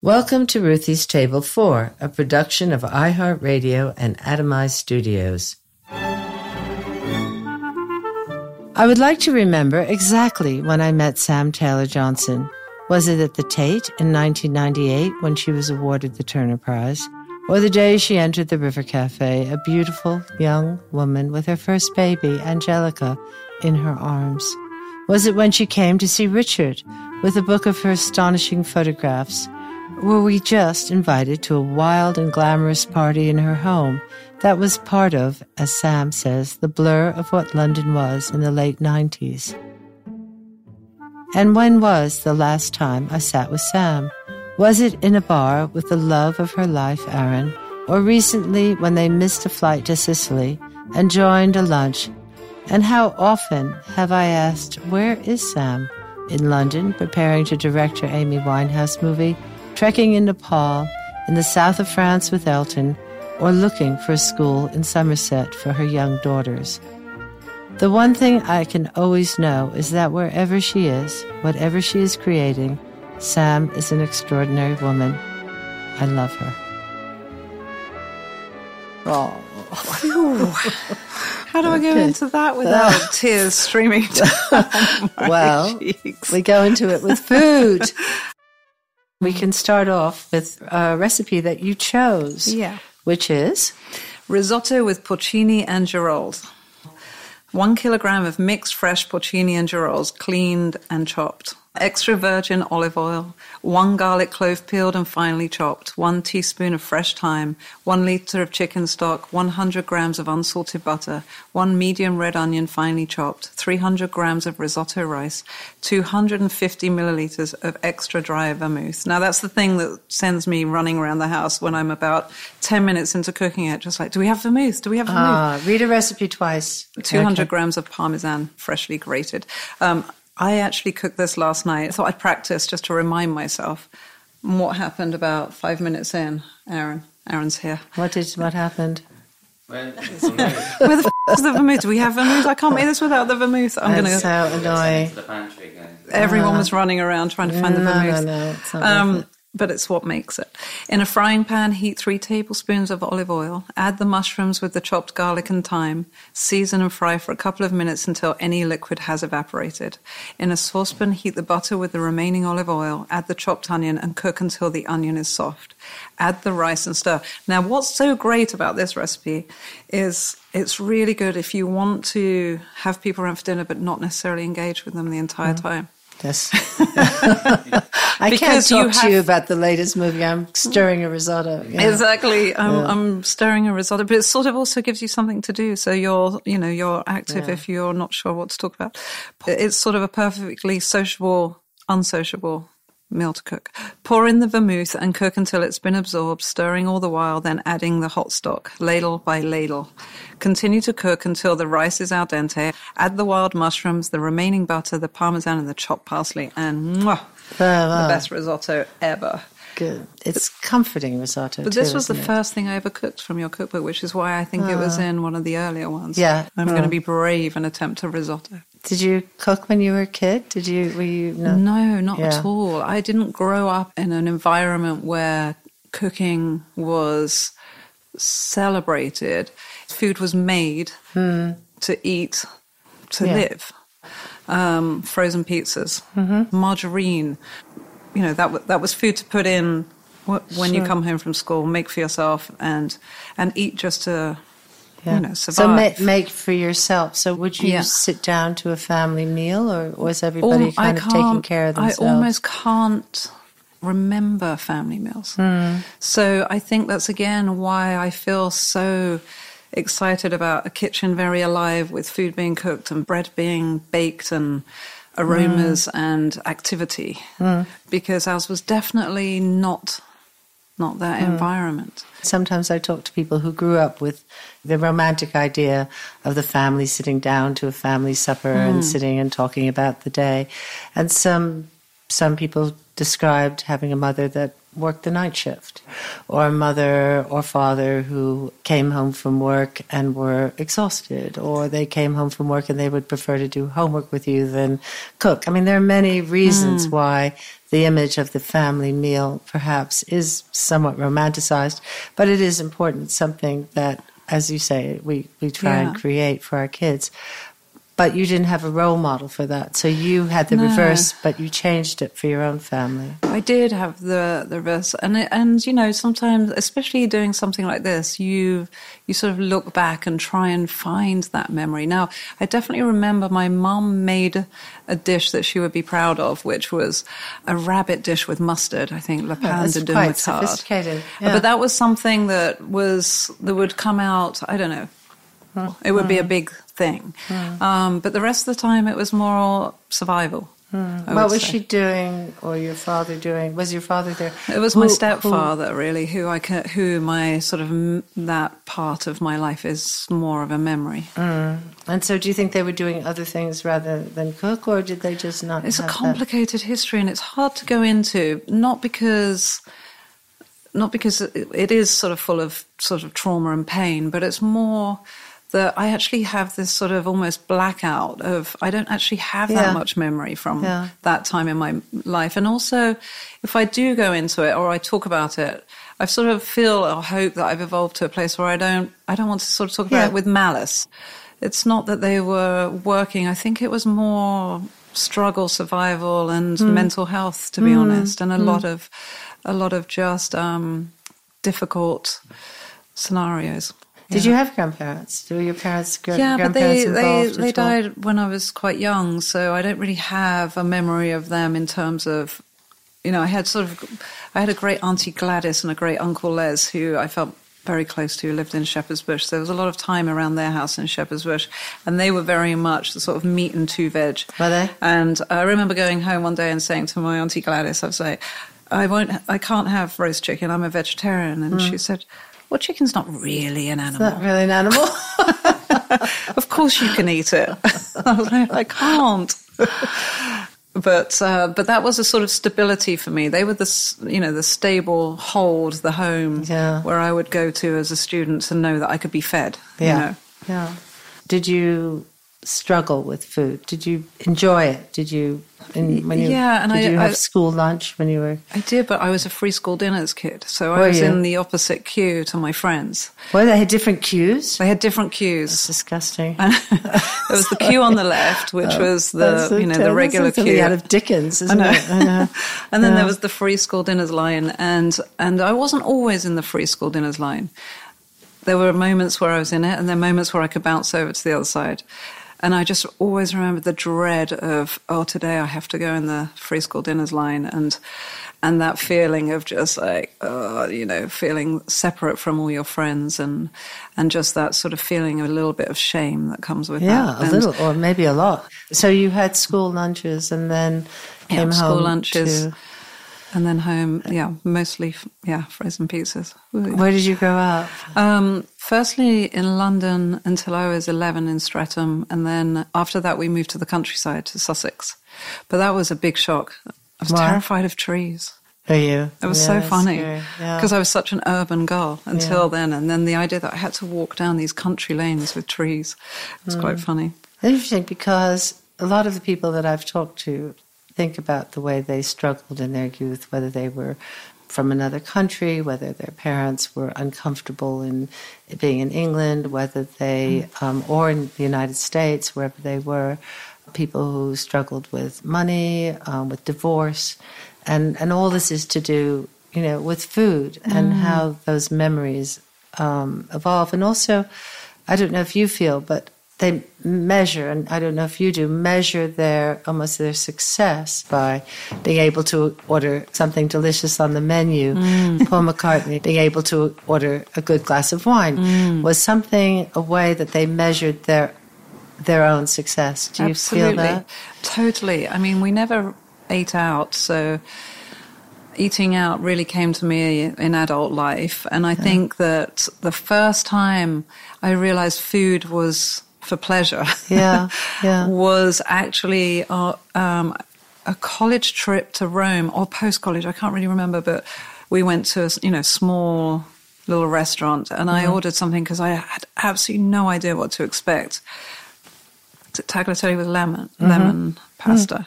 Welcome to Ruthie's Table 4, a production of iHeartRadio and Atomized Studios. I would like to remember exactly when I met Sam Taylor Johnson. Was it at the Tate in 1998 when she was awarded the Turner Prize? Or the day she entered the River Cafe, a beautiful young woman with her first baby, Angelica, in her arms? Was it when she came to see Richard with a book of her astonishing photographs? Were we just invited to a wild and glamorous party in her home that was part of, as Sam says, the blur of what London was in the late 90s. And when was the last time I sat with Sam? Was it in a bar with the love of her life, Aaron, or recently when they missed a flight to Sicily and joined a lunch? And how often have I asked, Where is Sam? In London, preparing to direct her Amy Winehouse movie, trekking in Nepal, in the south of France with Elton, or looking for a school in Somerset for her young daughters. The one thing I can always know is that wherever she is, whatever she is creating, Sam is an extraordinary woman. I love her. Oh. How do I go into that without tears streaming down my well, cheeks? we go into it with food. We can start off with a recipe that you chose. Yeah. Which is? Risotto with porcini and girolles. One kilogram of mixed fresh porcini and girolles, cleaned and chopped. Extra virgin olive oil, one garlic clove peeled and finely chopped, one teaspoon of fresh thyme, one liter of chicken stock, 100 grams of unsalted butter, one medium red onion finely chopped, 300 grams of risotto rice, 250 milliliters of extra dry vermouth. Now that's the thing that sends me running around the house when I'm about 10 minutes into cooking it, just like, do we have vermouth? Do we have vermouth? Ah, read a recipe twice. 200 Okay. grams of parmesan, freshly grated. Um, I actually cooked this last night. I thought I'd practice just to remind myself. And what happened about five minutes in, Aaron? Aaron's here. What did what happened? Well, Where the f- is the vermouth? Do we have vermouth? I can't make this without the vermouth. I'm going That's to. so annoying. the pantry. Everyone was running around trying to find the No, no, vermouth. no, it's not Um, worth it. But it's what makes it. In a frying pan, heat three tablespoons of olive oil. Add the mushrooms with the chopped garlic and thyme. Season and fry for a couple of minutes until any liquid has evaporated. In a saucepan, heat the butter with the remaining olive oil. Add the chopped onion and cook until the onion is soft. Add the rice and stir. Now, what's so great about this recipe is it's really good if you want to have people around for dinner but not necessarily engage with them the entire mm. time. Yes. I can't talk you to you about the latest movie. I'm stirring a risotto. Yeah. Exactly. I'm, I'm stirring a risotto, but it sort of also gives you something to do. So you're, you know, you're active if you're not sure what to talk about. It's sort of a perfectly sociable, unsociable meal to cook. Pour in the vermouth and cook until it's been absorbed, stirring all the while, then adding the hot stock, ladle by ladle. Continue to cook until the rice is al dente. Add the wild mushrooms, the remaining butter, the parmesan, and the chopped parsley, and mwah, the Ah, best risotto ever. Good. It's comforting risotto. But too, this was the it? first thing I ever cooked from your cookbook, which is why I think it was in one of the earlier ones. Yeah. I'm Oh. going to be brave and attempt a risotto. Did you cook when you were a kid? Did you? Were you? No. No, not Yeah. at all. I didn't grow up in an environment where cooking was celebrated. Food was made to eat, to. Yeah. live. Um, frozen pizzas, Mm-hmm. margarine. You know that w- that was food to put in wh- when you come home from school. Make for yourself and and eat just to Yeah. you know so make, make for yourself. So would you Yeah. sit down to a family meal, or was everybody Al- kind of taking care of themselves? I almost can't remember family meals. Hmm. So I think that's again why I feel so excited about a kitchen very alive with food being cooked and bread being baked and aromas and activity, because ours was definitely not not that hmm. environment. Sometimes I talk to people who grew up with the romantic idea of the family sitting down to a family supper and hmm. sitting and talking about the day. And some some people described having a mother that worked the night shift or a mother or father who came home from work and were exhausted or they came home from work and they would prefer to do homework with you than cook. I mean there are many reasons hmm. why the image of the family meal perhaps is somewhat romanticized, but it is important, something that, as you say, we, we try Yeah. and create for our kids. But you didn't have a role model for that. So you had the No. reverse, but you changed it for your own family. I did have the the reverse, and it, and you know sometimes, especially doing something like this, you you sort of look back and try and find that memory. Now, I definitely remember my mum made a dish that she would be proud of, which was a rabbit dish with mustard. I think oh, La Pan that's de quite Moutarde. sophisticated, yeah. But that was something that was that would come out. I don't know. It would be a big thing, um, but the rest of the time it was more survival. I what was say. she doing, or your father doing? Was your father there? It was Who- my who- stepfather, really, who I ca- who my sort of that part of my life is more of a memory. and so, do you think they were doing other things rather than cook, or did they just not? It's a have that? complicated history, and it's hard to go into. Not because, not because it, it is sort of full of sort of trauma and pain, but it's more that I actually have this sort of almost blackout of I don't actually have Yeah. that much memory from Yeah. that time in my life, and also if I do go into it or I talk about it. I sort of feel or hope that I've evolved to a place where I don't I don't want to sort of talk about Yeah. it with malice. It's not that they were working. I think it was more struggle, survival, and Hmm. mental health, to be honest, and a lot of a lot of just um, difficult scenarios. Did you have grandparents? Were your parents gra- Yeah, but they they, they died when I was quite young, so I don't really have a memory of them in terms of, you know, I had sort of, I had a great auntie Gladys and a great uncle Les who I felt very close to, who lived in Shepherd's Bush. There was a lot of time around their house in Shepherd's Bush, and they were very much the sort of meat and two veg. Were they? And I remember going home one day and saying to my auntie Gladys, I was like, I won't, I can't have roast chicken. I'm a vegetarian, and she mm. said. Well, chicken's not really an animal. Not really an animal. Of course you can eat it. I was like, I can't. But uh, but that was a sort of stability for me. They were the you know the stable hold, the home Yeah. where I would go to as a student and know that I could be fed. yeah. You know. Yeah. Did you struggle with food? Did you enjoy it? Did you? In, when you Yeah, and did I- you have I- school lunch when you were? I did, but I was a free school dinners kid, so I was you? in the opposite queue to my friends. Well, they had different queues. They had different queues. disgusting. there was the queue on the left, which oh, was Oh, That's the you know the regular queue. out of Dickens, isn't know. it? I know. and then Yeah. there was the free school dinners line, and and I wasn't always in the free school dinners line. There were moments where I was in it, and then moments where I could bounce over to the other side. And I just always remember the dread of, oh, today I have to go in the free school dinners line, and and that feeling of just like, oh, you know, feeling separate from all your friends, and and just that sort of feeling of a little bit of shame that comes with Yeah, that. a little, or maybe a lot. So you had school lunches and then Yeah, came school home lunches. to- And then home, yeah, mostly, yeah, frozen pizzas. Where did you grow up? Um, firstly, in London until I was 11 in Streatham. And then after that, we moved to the countryside, to Sussex. But that was a big shock. I was terrified of trees. Are you? It was Yeah, so funny scary. Yeah. because I was such an urban girl until Yeah. then. And then the idea that I had to walk down these country lanes with trees was Mm. quite funny. Interesting because a lot of the people that I've talked to think about the way they struggled in their youth, whether they were from another country, whether their parents were uncomfortable in being in England, whether they, um, or in the United States, wherever they were, people who struggled with money, um, with divorce, and and all this is to do, you know, with food and how those memories um, evolve, and also, I don't know if you feel, but they measure, and I don't know if you do, measure their almost their success by being able to order something delicious on the menu. Mm. Paul McCartney being able to order a good glass of wine mm. was something a way that they measured their their own success. Do you Absolutely. feel that? Totally. I mean, we never ate out, so eating out really came to me in adult life. And I think that the first time I realized food was for pleasure Yeah, yeah. was actually um, a college trip to Rome or post college. I can't really remember, but we went to a you know small little restaurant and I mm-hmm. ordered something because I had absolutely no idea what to expect. Tagliatelle with lemon, mm-hmm. lemon mm-hmm. pasta.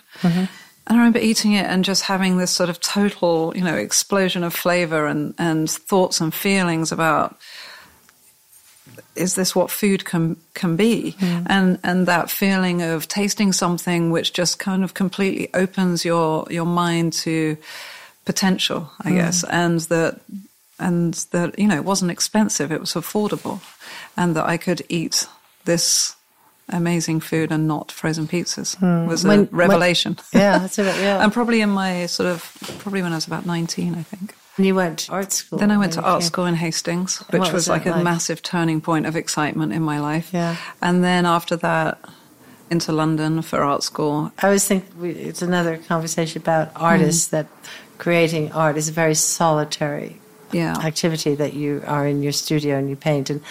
And I remember eating it and just having this sort of total, you know, explosion of flavor and, and thoughts and feelings about is this what food can can be? Mm. And and that feeling of tasting something which just kind of completely opens your your mind to potential i mm. guess and that and that you know it wasn't expensive it was affordable and that i could eat this amazing food and not frozen pizzas mm. was a When- when- revelation. Yeah, that's a, yeah. and probably in my sort of probably when i was about 19 i think And you went to art school. then I went to art came- school in Hastings, which was was, like a like? massive turning point of excitement in my life. Yeah. And then after that, into London for art school. I always think we, it's another conversation about artists Hmm. that creating art is a very solitary Yeah. activity that you are in your studio and you paint and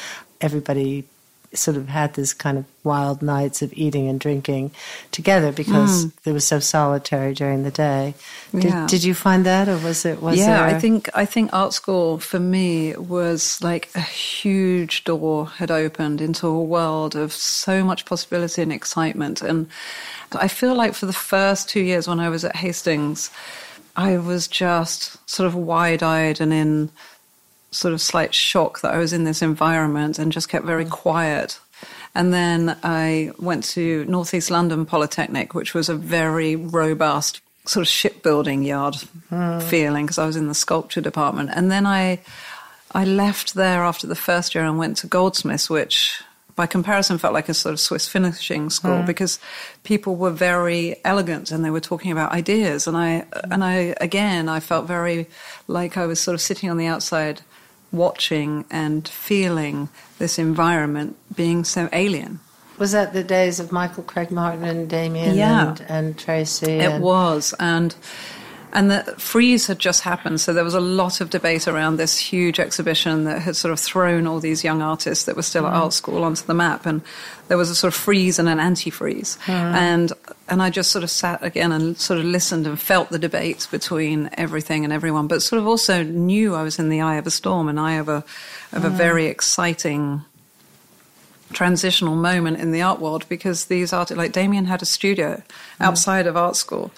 everybody sort of had this kind of wild nights of eating and drinking together because hmm. it was so solitary during the day. Did. Yeah. did you find that or was it was yeah, there I think I think art school for me was like a huge door had opened into a world of so much possibility and excitement. And I feel like for the first two years when I was at Hastings, I was just sort of wide eyed and in sort of slight shock that I was in this environment and just kept very mm. quiet. And then I went to Northeast London Polytechnic, which was a very robust sort of shipbuilding yard mm. feeling because I was in the sculpture department. And then I I left there after the first year and went to Goldsmiths, which by comparison felt like a sort of Swiss finishing school mm. because people were very elegant and they were talking about ideas. And I and I again I felt very like I was sort of sitting on the outside watching and feeling this environment being so alien. was that the days of Michael Craig Martin and Damien Yeah. and, and Tracey It and, was, and and the freeze had just happened, so there was a lot of debate around this huge exhibition that had sort of thrown all these young artists that were still at mm. art school onto the map, and there was a sort of freeze and an anti-freeze, mm. and and I just sort of sat again and sort of listened and felt the debates between everything and everyone, but sort of also knew I was in the eye of a storm, and eye of a of a mm. very exciting transitional moment in the art world because these artists, like Damien, had a studio mm. outside of art school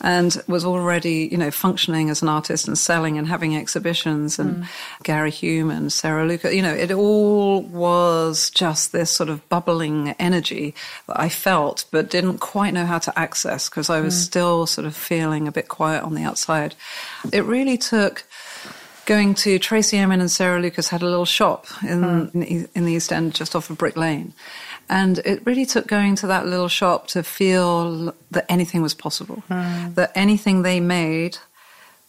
and was already, you know, functioning as an artist and selling and having exhibitions. And mm. Gary Hume and Sarah Lucas, you know, it all was just this sort of bubbling energy that I felt but didn't quite know how to access because I was mm. still sort of feeling a bit quiet on the outside. It really took going to Tracey Emin and Sarah Lucas had a little shop in, hmm. in, the- in the East End just off of Brick Lane. And it really took going to that little shop to feel that anything was possible, hmm. that anything they made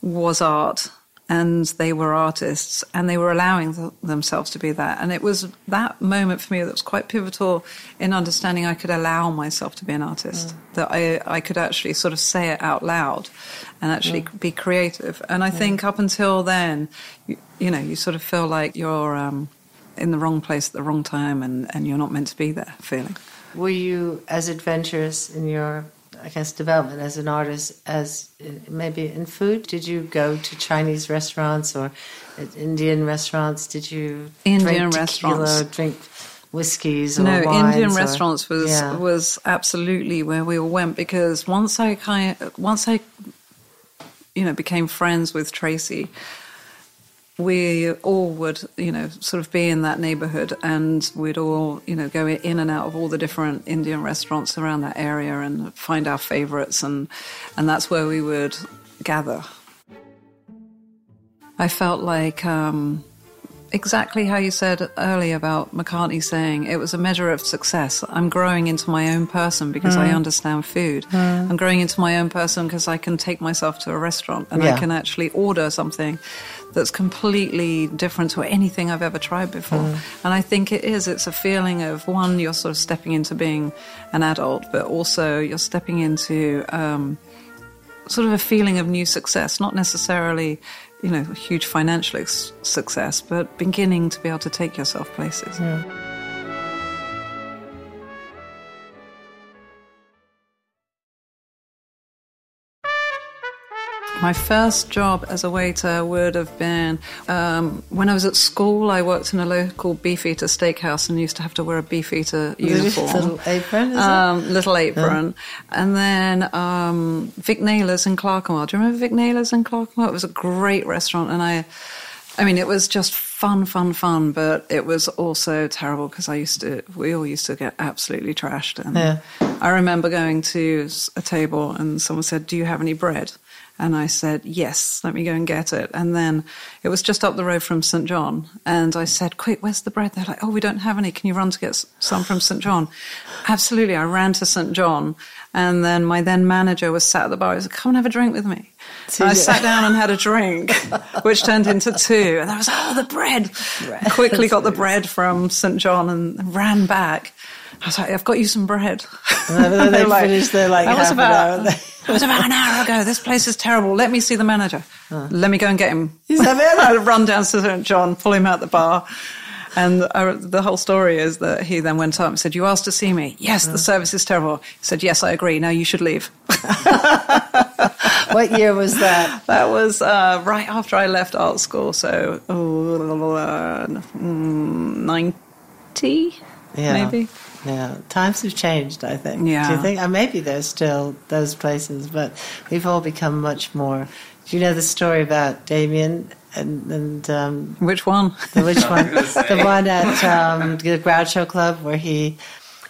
was art and they were artists and they were allowing th- themselves to be that. And it was that moment for me that was quite pivotal in understanding I could allow myself to be an artist, that I, I could actually sort of say it out loud and actually be creative. And I think up until then, you, you know, you sort of feel like you're um, in the wrong place at the wrong time and, and you're not meant to be there feeling. Were you as adventurous in your, I guess, development as an artist as uh, maybe in food? Did you go to Chinese restaurants or uh, Indian restaurants? Did you Indian drink tequila, restaurants. drink whiskeys or No, Indian or- restaurants was Yeah. was absolutely where we all went because once I kind once I you know became friends with Tracey, we all would you know sort of be in that neighborhood and we'd all you know go in and out of all the different Indian restaurants around that area and find our favorites and and that's where we would gather. I felt like um, exactly how you said earlier about McCartney saying it was a measure of success. I'm growing into my own person because I understand food. I'm growing into my own person because I can take myself to a restaurant and Yeah. I can actually order something that's completely different to anything I've ever tried before. Mm. And I think it is. It's a feeling of one, you're sort of stepping into being an adult, but also you're stepping into um, sort of a feeling of new success, not necessarily, you know, huge financial ex- success, but beginning to be able to take yourself places. My first job as a waiter would have been um, when I was at school. I worked in a local beefeater steakhouse and used to have to wear a beefeater uniform, Little apron, is it? um, little apron, and then um, Vic Naylor's in Clerkenwell. Do you remember Vic Naylor's in Clerkenwell? It was a great restaurant, and I, I mean, it was just fun, fun, fun, but it was also terrible because I used to. We all used to get absolutely trashed, and Yeah. I remember going to a table and someone said, "Do you have any bread?" And I said, "Yes, let me go and get it." And then it was just up the road from St John, and I said, "Quick, where's the bread?" They're like, "Oh, we don't have any. Can you run to get some from St John?" Absolutely, I ran to St John, and then my then manager was sat at the bar. He said, "Come and have a drink with me." So And I sat down and had a drink, which turned into two. And I was, oh, the bread. Quickly got the bread from St. John and ran back. I was like, I've got you some bread. And then they They're finished their, like, that was half an about, hour. That was about an hour ago. This place is terrible. Let me see the manager. Let me go and get him. He's the manager. I run down to St. John, pull him out the bar. And uh, the whole story is that he then went up and said, You asked to see me. Yes, the service is terrible. He said, Yes, I agree. Now you should leave. what year was that? That was uh, right after I left art school, so oh, uh, mm, 90, Yeah. maybe. Yeah, times have changed. I think. Yeah. Do you think? Uh, maybe there's still those places, but we've all become much more. Do you know the story about Damien and and um, Which one? the which one? the one at um, the Groucho Club where he.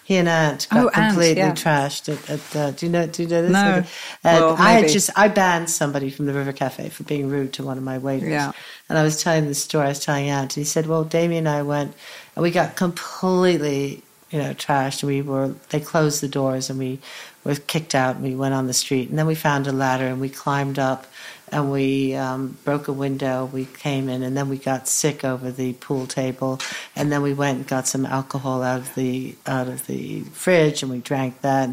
He and Ant got Oh, Ant, completely yeah. trashed at, at uh, do you know do you know this? No. And Well, I had just I banned somebody from the River Cafe for being rude to one of my waiters. Yeah. And I was telling the story, I was telling Ant, and he said, Well, Damien and I went and we got completely, you know, trashed. We were they closed the doors and we were kicked out and we went on the street. And then we found a ladder and we climbed up and we um, broke a window. We came in and then we got sick over the pool table. And then we went and got some alcohol out of the out of the fridge and we drank that.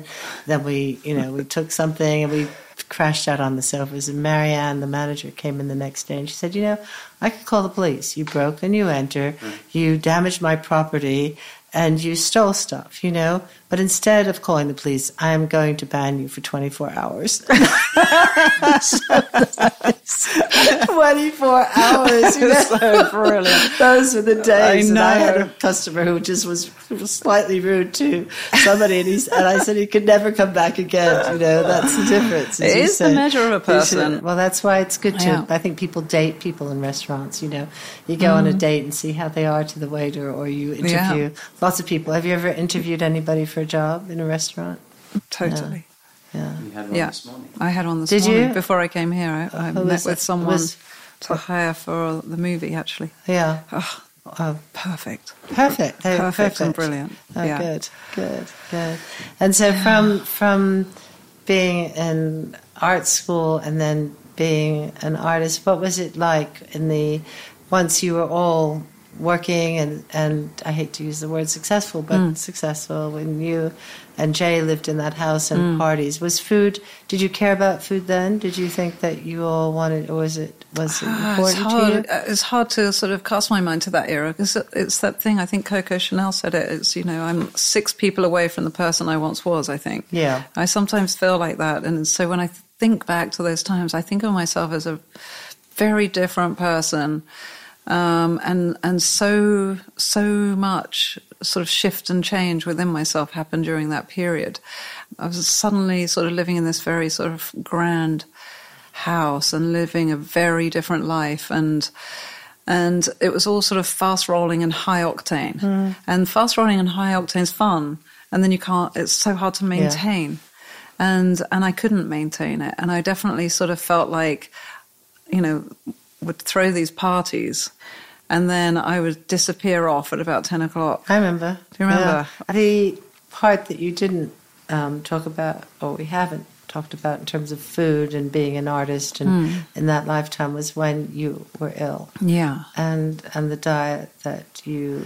Then we, you know, we took something and we crashed out on the sofas. And Marianne, the manager, came in the next day and she said, You know, I could call the police. You broke and you enter, mm. you damaged my property, and you stole stuff, you know? But instead of calling the police, I am going to ban you for 24 hours. 24 hours. You know? so brilliant. Those were the days. I And I had a customer who just was, was slightly rude to somebody, and, he's, and I said he could never come back again. You know, that's the difference. It is the measure of a should- person. well, that's why it's good to. Yeah. I think people date people in restaurants. You know, you go on a Mm. date and see how they are to the waiter, or you interview lots of people. Have you ever interviewed anybody for a job in a restaurant? Totally. Yeah. You had one Yeah. this morning. I had one this Did morning. you? Before I came here, I, oh, I Who met with it? someone Was- to hire for the movie, actually. Yeah. Oh, Oh, perfect. perfect. They were Perfect and brilliant. Oh, Yeah. good, good, good. And so from from being in art school and then being an artist, what was it like in the once you were all working and and I hate to use the word successful, but Mm. successful when you and Jay lived in that house and Mm. parties. Was food? Did you care about food then? Did you think that you all wanted, or was it was it Ah, it's important to hard. you? uh, It's hard to sort of cast my mind to that era because it's that thing. I think Coco Chanel said it. It's you know I'm six people away from the person I once was. I think. Yeah. I sometimes feel like that, and so when I think back to those times, I think of myself as a very different person, um, and and so so much sort of shift and change within myself happened during that period. I was suddenly sort of living in this very sort of grand house and living a very different life. And and it was all sort of fast rolling and high octane. And fast rolling and high octane is fun. And then you can't it's so hard to maintain. And and I couldn't maintain it. And I definitely sort of felt like you know would throw these parties and then I would disappear off at about 10 o'clock I remember. Do you remember? Yeah. The part that you didn't um, talk about, or we haven't talked about in terms of food and being an artist and in that lifetime was when you were ill Yeah. and and the diet that you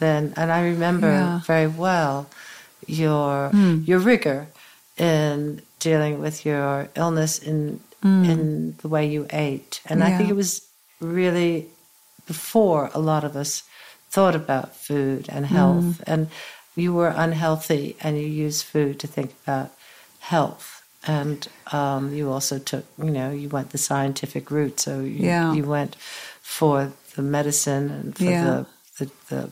then and I remember Yeah. very well your Hmm. your rigor in dealing with your illness in in the way you ate and I think. It was really before a lot of us thought about food and health Hmm. and you were unhealthy and you used food to think about health and um, you also took you know you went the scientific route so you, Yeah. you went for the medicine and for Yeah. the, the the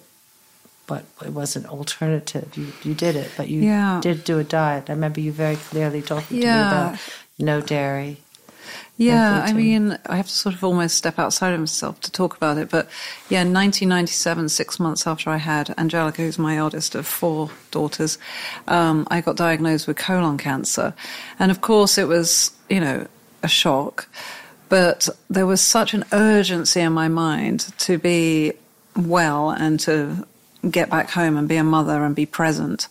but it was an alternative you you did it but you Yeah. did do a diet i remember you very clearly talking to me about no dairy Yeah, I mean, I have to sort of almost step outside of myself to talk about it. But yeah, in 1997, six months after I had Angelica, who's my eldest of four daughters, um, I got diagnosed with colon cancer. And of course, it was, you know, a shock. But there was such an urgency in my mind to be well and to get back home and be a mother and be present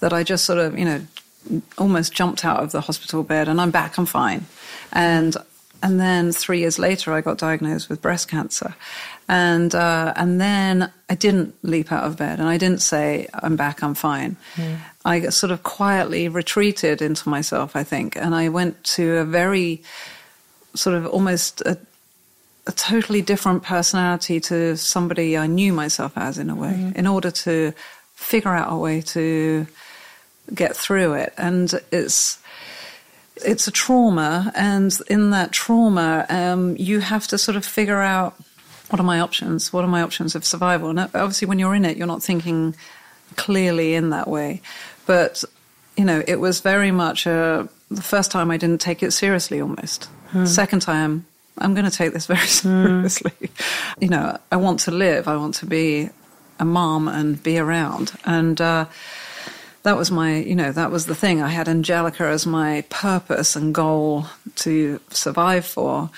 that I just sort of, you know, almost jumped out of the hospital bed and I'm back, I'm fine. And and then three years later, I got diagnosed with breast cancer, and uh, and then I didn't leap out of bed and I didn't say I'm back, I'm fine. I sort of quietly retreated into myself, I think, and I went to a very sort of almost a, a totally different personality to somebody I knew myself as in a way, in order to figure out a way to get through it. And it's it's a trauma, and in that trauma, um, you have to sort of figure out what are my options. What are my options of survival? And obviously, when you're in it, you're not thinking clearly in that way. But you know, it was very much a, the first time I didn't take it seriously. Almost second time, I'm going to take this very seriously. You know, I want to live. I want to be a mom and be around and. Uh, that was my, you know, that was the thing. I had Angelica as my purpose and goal to survive for.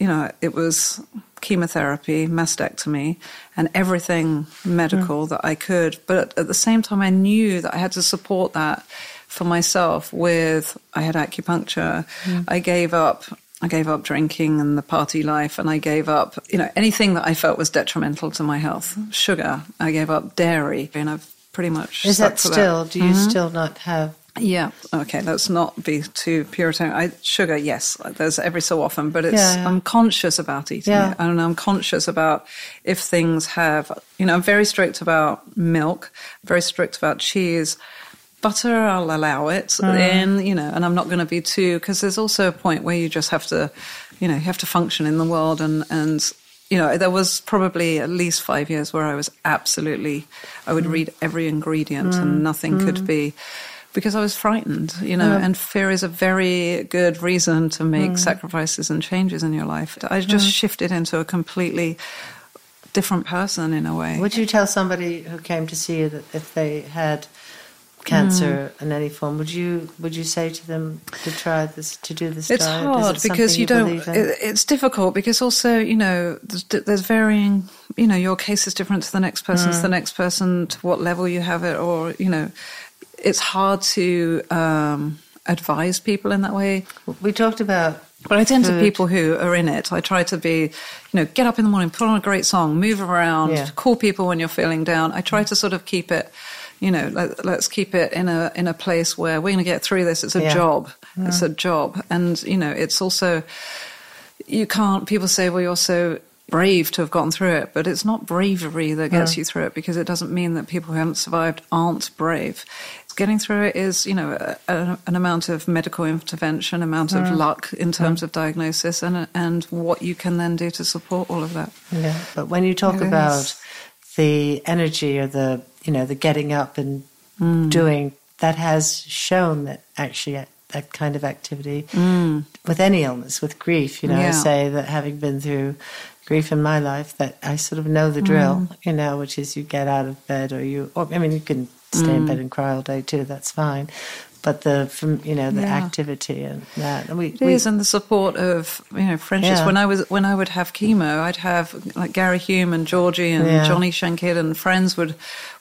You know, it was chemotherapy, mastectomy, and everything medical hmm. that I could. But at the same time, I knew that I had to support that for myself with, I had acupuncture. Hmm. I gave up. I gave up drinking and the party life, and I gave up, you know, anything that I felt was detrimental to my health. Hmm. Sugar. I gave up dairy, and I've pretty much is that still do you still not have yeah. Okay. Let's not be too puritan. I, sugar, yes, there's every so often, but it's Yeah, yeah. I'm conscious about eating Yeah. it, and I'm conscious about if things have. You know, I'm very strict about milk, very strict about cheese. Butter, I'll allow it Mm. in, you know, and I'm not going to be too because there's also a point where you just have to, you know, you have to function in the world, and and you know, there was probably at least five years where I was absolutely, I Mm. would read every ingredient and nothing could be, because I was frightened, you know, and fear is a very good reason to make Mm. sacrifices and changes in your life. I just shifted into a completely different person in a way. Would you tell somebody who came to see you that if they had cancer in any form, would you would you say to them to try this to do this It's diet? Hard it because something you don't. It, it's difficult because also you know there's, there's varying. You know your case is different to the next person's. Mm. The next person to what level you have it, or you know, it's hard to um, advise people in that way. we talked about But I tend to people who are in it. I try to be, you know, get up in the morning, put on a great song, move around, Yeah. call people when you're feeling down. I try to sort of keep it, you know, let, let's keep it in a in a place where we're going to get through this. It's a Yeah. job. It's a job, and you know, it's also you can't. People say, well, you're so brave to have gotten through it, but it's not bravery that gets you through it because it doesn't mean that people who haven't survived aren't brave. Getting through it is, you know, a, a, an amount of medical intervention, amount of luck in terms of diagnosis, and and what you can then do to support all of that. Yeah, but when you talk about the energy or the you know the getting up and mm. doing that has shown that actually that kind of activity mm. with any illness with grief you know I say that having been through grief in my life that I sort of know the drill mm. you know which is you get out of bed or you or I mean you can stay in bed and cry all day too that's fine but the from you know the Yeah. activity and that. And we, It is, and the support of you know friendships. Yeah. When I was when I would have chemo, I'd have like Gary Hume and Georgie and Yeah. Johnnie Shand Kydd and friends would,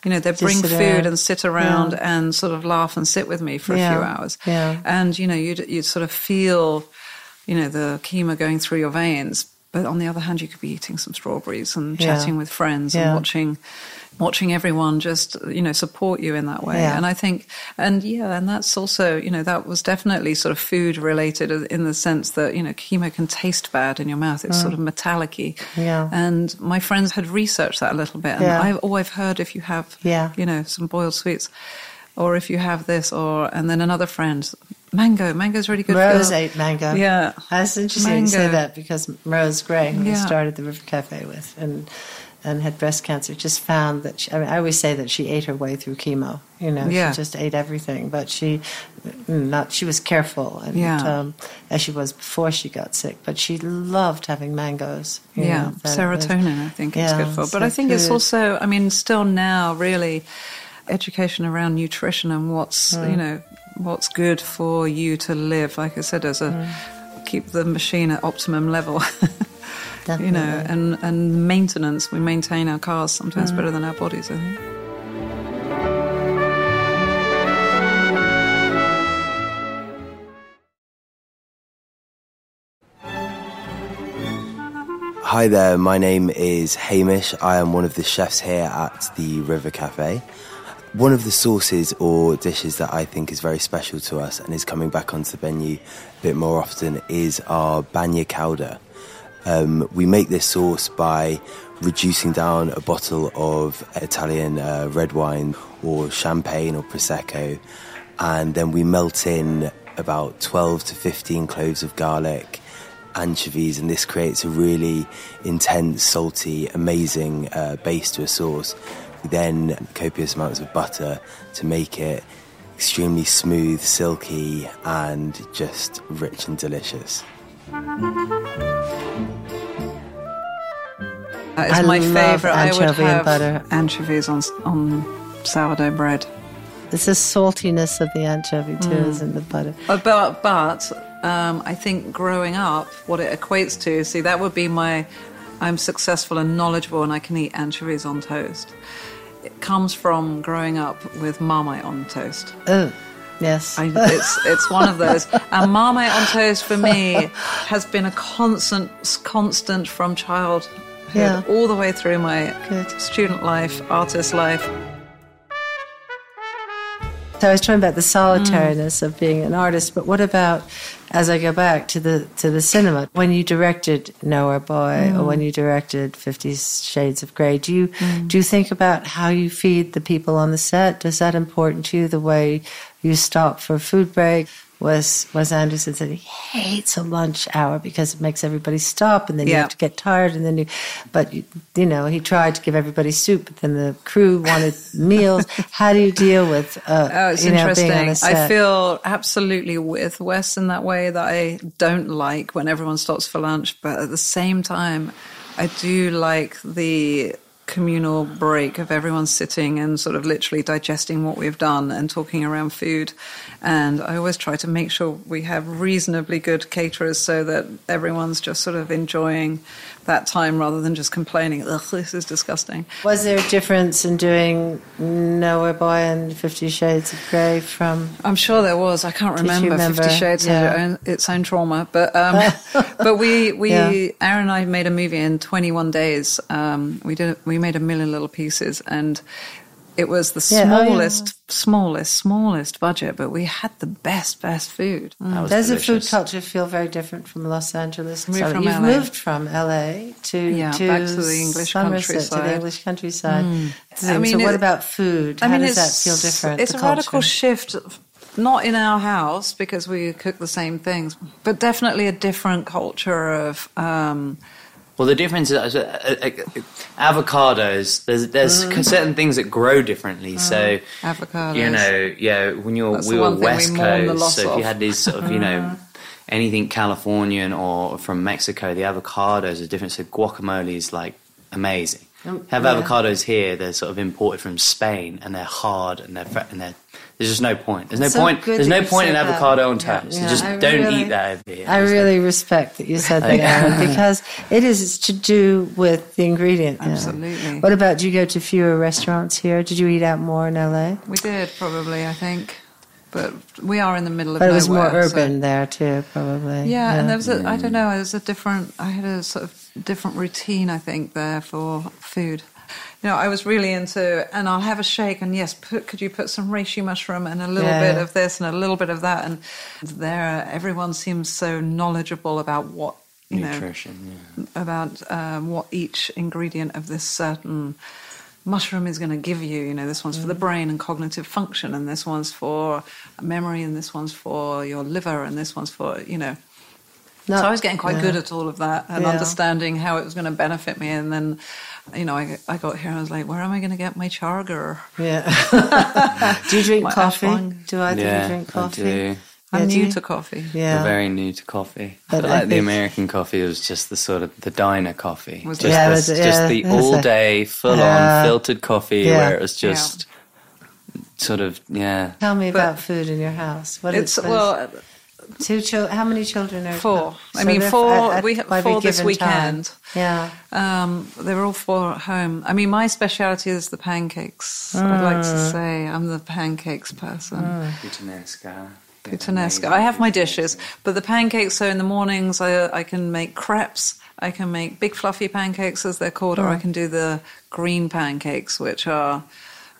you know, they'd Just bring food and sit around and sort of laugh and sit with me for a few hours. Yeah. And you know, you'd you'd sort of feel, you know, the chemo going through your veins. But on the other hand, you could be eating some strawberries and Yeah. chatting with friends Yeah. and watching watching everyone just you know support you in that way Yeah. and i think and yeah and that's also you know that was definitely sort of food related in the sense that you know chemo can taste bad in your mouth it's sort of metallic-y Mm. Yeah. and my friends had researched that a little bit and Yeah. i've always heard if you have Yeah. you know some boiled sweets or if you have this or and then another friend mango mango's really good Rose for ate mango. yeah That's interesting you say Mango. that because Rose Gray, who we started the River Cafe with, and and had breast cancer, just found that she, I mean, I always say that she ate her way through chemo. You know, Yeah. she just ate everything, but she not she was careful and Yeah. um, as she was before she got sick. But she loved having mangoes. yeah, know, serotonin, I think it's Yeah, good for. But so I think it's also, I mean, still now, really, education around nutrition and what's, Mm. you know, what's good for you to live. Like I said, as a Mm. keep the machine at optimum level. you know, and and maintenance. We maintain our cars sometimes Mm. better than our bodies. I think. Hi there, my name is Hamish. I am one of the chefs here at the River Cafe. One of the sauces or dishes that I think is very special to us and is coming back onto the menu a bit more often is our bagna cauda. Um, we make this sauce by reducing down a bottle of Italian uh, red wine or champagne or prosecco, and then we melt in about 12 to 15 cloves of garlic, anchovies, and this creates a really intense, salty, amazing uh, base to a sauce. Then copious amounts of butter to make it extremely smooth, silky, and just rich and delicious. That is I my love favorite. I would anchovy and have butter. anchovies on on sourdough bread. It's the saltiness of the anchovy too, Mm. isn't the butter? Uh, But but um, I think growing up, what it equates to, see, that would be my. I'm successful and knowledgeable, and I can eat anchovies on toast. It comes from growing up with Marmite on toast. Oh, yes. I, it's it's one of those. And Marmite on toast for me has been a constant constant from childhood Yeah. all the way through my Good. student life, artist life. So I was talking about the solitariness of being an artist, but what about as I go back to the to the cinema when you directed Nowhere Boy or when you directed Fifty Shades of Grey? Do you do you think about how you feed the people on the set? Does that important to you? The way you stop for food break? Wes Wes Anderson said he hates a lunch hour because it makes everybody stop, and then you have to get tired, and then you. But you, you know, he tried to give everybody soup, but then the crew wanted meals. How do you deal with? Uh, Oh, it's know, interesting. Being on a I feel absolutely with Wes in that way that I don't like when everyone stops for lunch, but at the same time, I do like the communal break of everyone sitting and sort of literally digesting what we've done and talking around food. And I always try to make sure we have reasonably good caterers so that everyone's just sort of enjoying that time rather than just complaining, ugh, this is disgusting. Was there a difference in doing Nowhere Boy and Fifty Shades of Grey from? I'm sure there was. I can't remember. remember? Fifty Shades Yeah. had own, its own trauma, but um, but we we Yeah. Aaron and I made a movie in 21 days. Um, we did we made a million little pieces, and it was the Yeah, oh, yeah. smallest, smallest, smallest budget, but we had the best, best food. That was Does the food culture feel very different from Los Angeles? Moved So from You've LA. moved from LA to Yeah, to back to the English Somerset, to countryside. the English countryside. So, I mean, so what it- about food? I How does that feel different? It's the a radical shift. Not in our house because we cook the same things, but definitely a different culture of. Um, Well, the difference is uh, uh, uh, avocados. There's there's Mm. certain things that grow differently. So Avocados. you know, yeah, when you're That's we the were we West the Coast, so if you had these sort of you know anything Californian or from Mexico, the avocados are different. So guacamole is like amazing. Um, have yeah. avocados here; they're sort of imported from Spain, and they're hard and they're and they're There's just no point. There's no So point. There's no point in said that. avocado on Yeah, toast. yeah. just I don't really- eat that over here. I It's like- really respect that you said that, Aaron, because it is to do with the ingredient. now. Absolutely. What about, do you go to fewer restaurants here? Did you eat out more in LA? We did probably, I think, but we are in the middle of But it was more nowhere, so- urban there too, probably. Yeah, and there was a, I don't know, it was a different, I had a sort of different routine, I think, there for food. You know, I was really into, and I'll have a shake, and yes, put, could you put some reishi mushroom and a little Yeah. bit of this and a little bit of that? And there, everyone seems so knowledgeable about what, you know, Nutrition. Yeah. about um, what each ingredient of this certain mushroom is going to give you. You know, this one's for the brain and cognitive function, and this one's for memory, and this one's for your liver, and this one's for, you know. Not- so I was getting quite yeah. good at all of that and Yeah. understanding how it was going to benefit me. And then, you know, I, I got here and I was like, where am I going to get my charger? Yeah. do you drink My coffee? Ashwang. Do either of Yeah, you drink I coffee? do. I'm Yeah, new you? to coffee. Yeah. We're very new to coffee. But But I like the American coffee was just the sort of the diner coffee. Was just it? Yeah, the, that's- just the all day full Yeah. on filtered coffee Yeah. where it was just sort of yeah. Tell me But- about food in your house. What It's is- what is- well, two children. How many children are Four. I mean, four- at- we- by every four this given time. weekend. Yeah. Um, they were all four at home. I mean, my speciality is the pancakes. I'd like to mm. say I'm the pancakes person. Mm. Puttanesca. Puttanesca. I have my dishes, but the pancakes. So in the mornings, I, I can make crepes. I can make big fluffy pancakes, as they're called, or I mm. can do the green pancakes, which are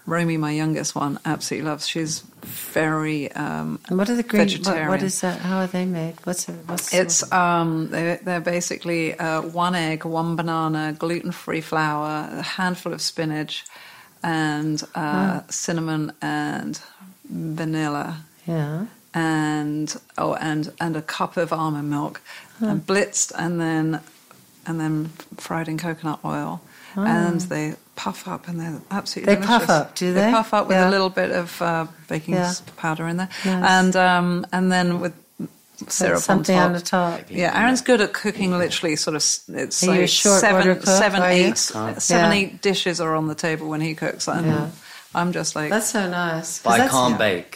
Romy, my youngest one, absolutely loves. She's very um, what are the green? What, what is that? How are they made? What's it? What's It's um, they're, they're basically uh, one egg, one banana, gluten-free flour, a handful of spinach, and uh, cinnamon and vanilla, yeah. and oh, and and a cup of almond milk, and blitzed, and then and then fried in coconut oil, and they puff up, and they're absolutely They puff up, do they? They puff up with Yeah. a little bit of uh, baking Yeah. powder in there, Nice. and um, and then with syrup something on on, top. the top. Yeah, Aaron's good at cooking. Literally, sort of. It's Are you a like short seven, cook, seven, are you? eight, seven, Yeah. eight dishes are on the table when he cooks, and Yeah. I'm just like. That's so nice. But I can't bake.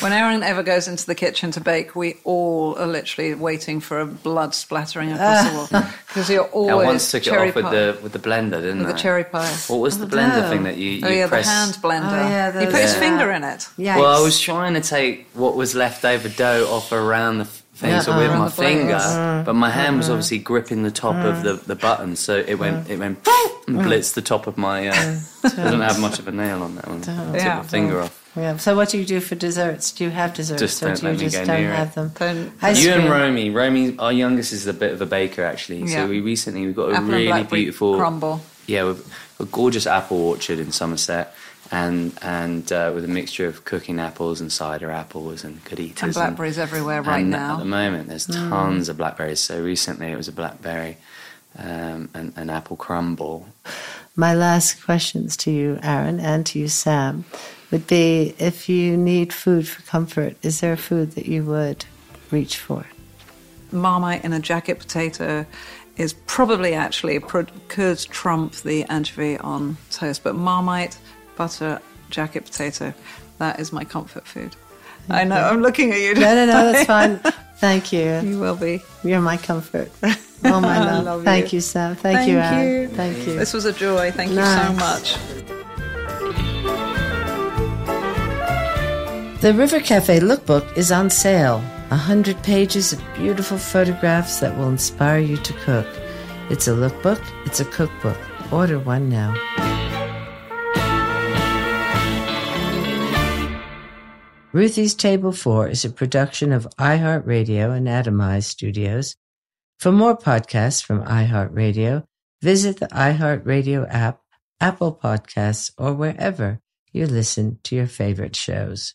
when Aaron ever goes into the kitchen to bake, we all are literally waiting for a blood splattering across the wall because you're I always once took it cherry off with the with the blender, didn't with I? the cherry pie. What was the Oh, blender no. thing that you, oh, you Oh yeah, press? the hand blender. Oh, yeah, he put his finger in it. Yeah. Well, I was trying to take what was left over dough off around the f- thing so Uh-uh. with my the blade, finger, mm. but my hand was uh-uh. obviously gripping the top of the, mm. the button, so it went mm. it went and blitzed the top of my. Uh, doesn't have much of a nail on that one. I Yeah. took the finger off. Yeah. So what do you do for desserts? Do you have desserts, Just or don't you just don't near it. have them? Don't- Ice you and cream. Romy, Romy, our youngest is a bit of a baker actually. Yeah. So we recently we got a Apple and really blackberry beautiful crumble. Yeah, with a gorgeous apple orchard in Somerset, and and uh, with a mixture of cooking apples and cider apples and good eaters. And blackberries everywhere right and now. At the moment, there's tons of blackberries. So recently, it was a blackberry um, and an apple crumble. My last questions to you, Aaron, and to you, Sam, would be if you need food for comfort, is there a food that you would reach for? Marmite in a jacket potato is probably actually pro- could trump the anchovy on toast, but Marmite, butter, jacket potato, that is my comfort food. I know, I'm looking at you. No, no, no, that's fine. Thank you. You will be. You're my comfort. Oh, my love. love Thank you. you, Sam. Thank, you, Aaron. Thank you. This was a joy. Thank you so much. The River Cafe lookbook is on sale. A hundred pages of beautiful photographs that will inspire you to cook. It's a lookbook, it's a cookbook. Order one now. Ruthie's Table 4 is a production of iHeartRadio and Atomized Studios. For more podcasts from iHeartRadio, visit the iHeartRadio app, Apple Podcasts, or wherever you listen to your favorite shows.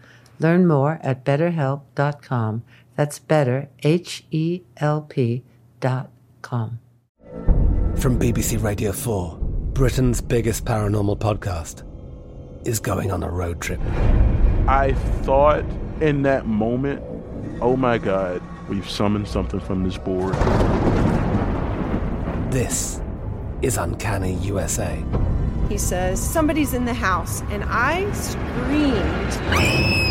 Learn more at betterhelp.com. That's better, H E L P dot com. From BBC Radio 4, Britain's biggest paranormal podcast is going on a road trip. I thought in that moment, oh my God, we've summoned something from this board. This is Uncanny USA. He says, Somebody's in the house, and I screamed.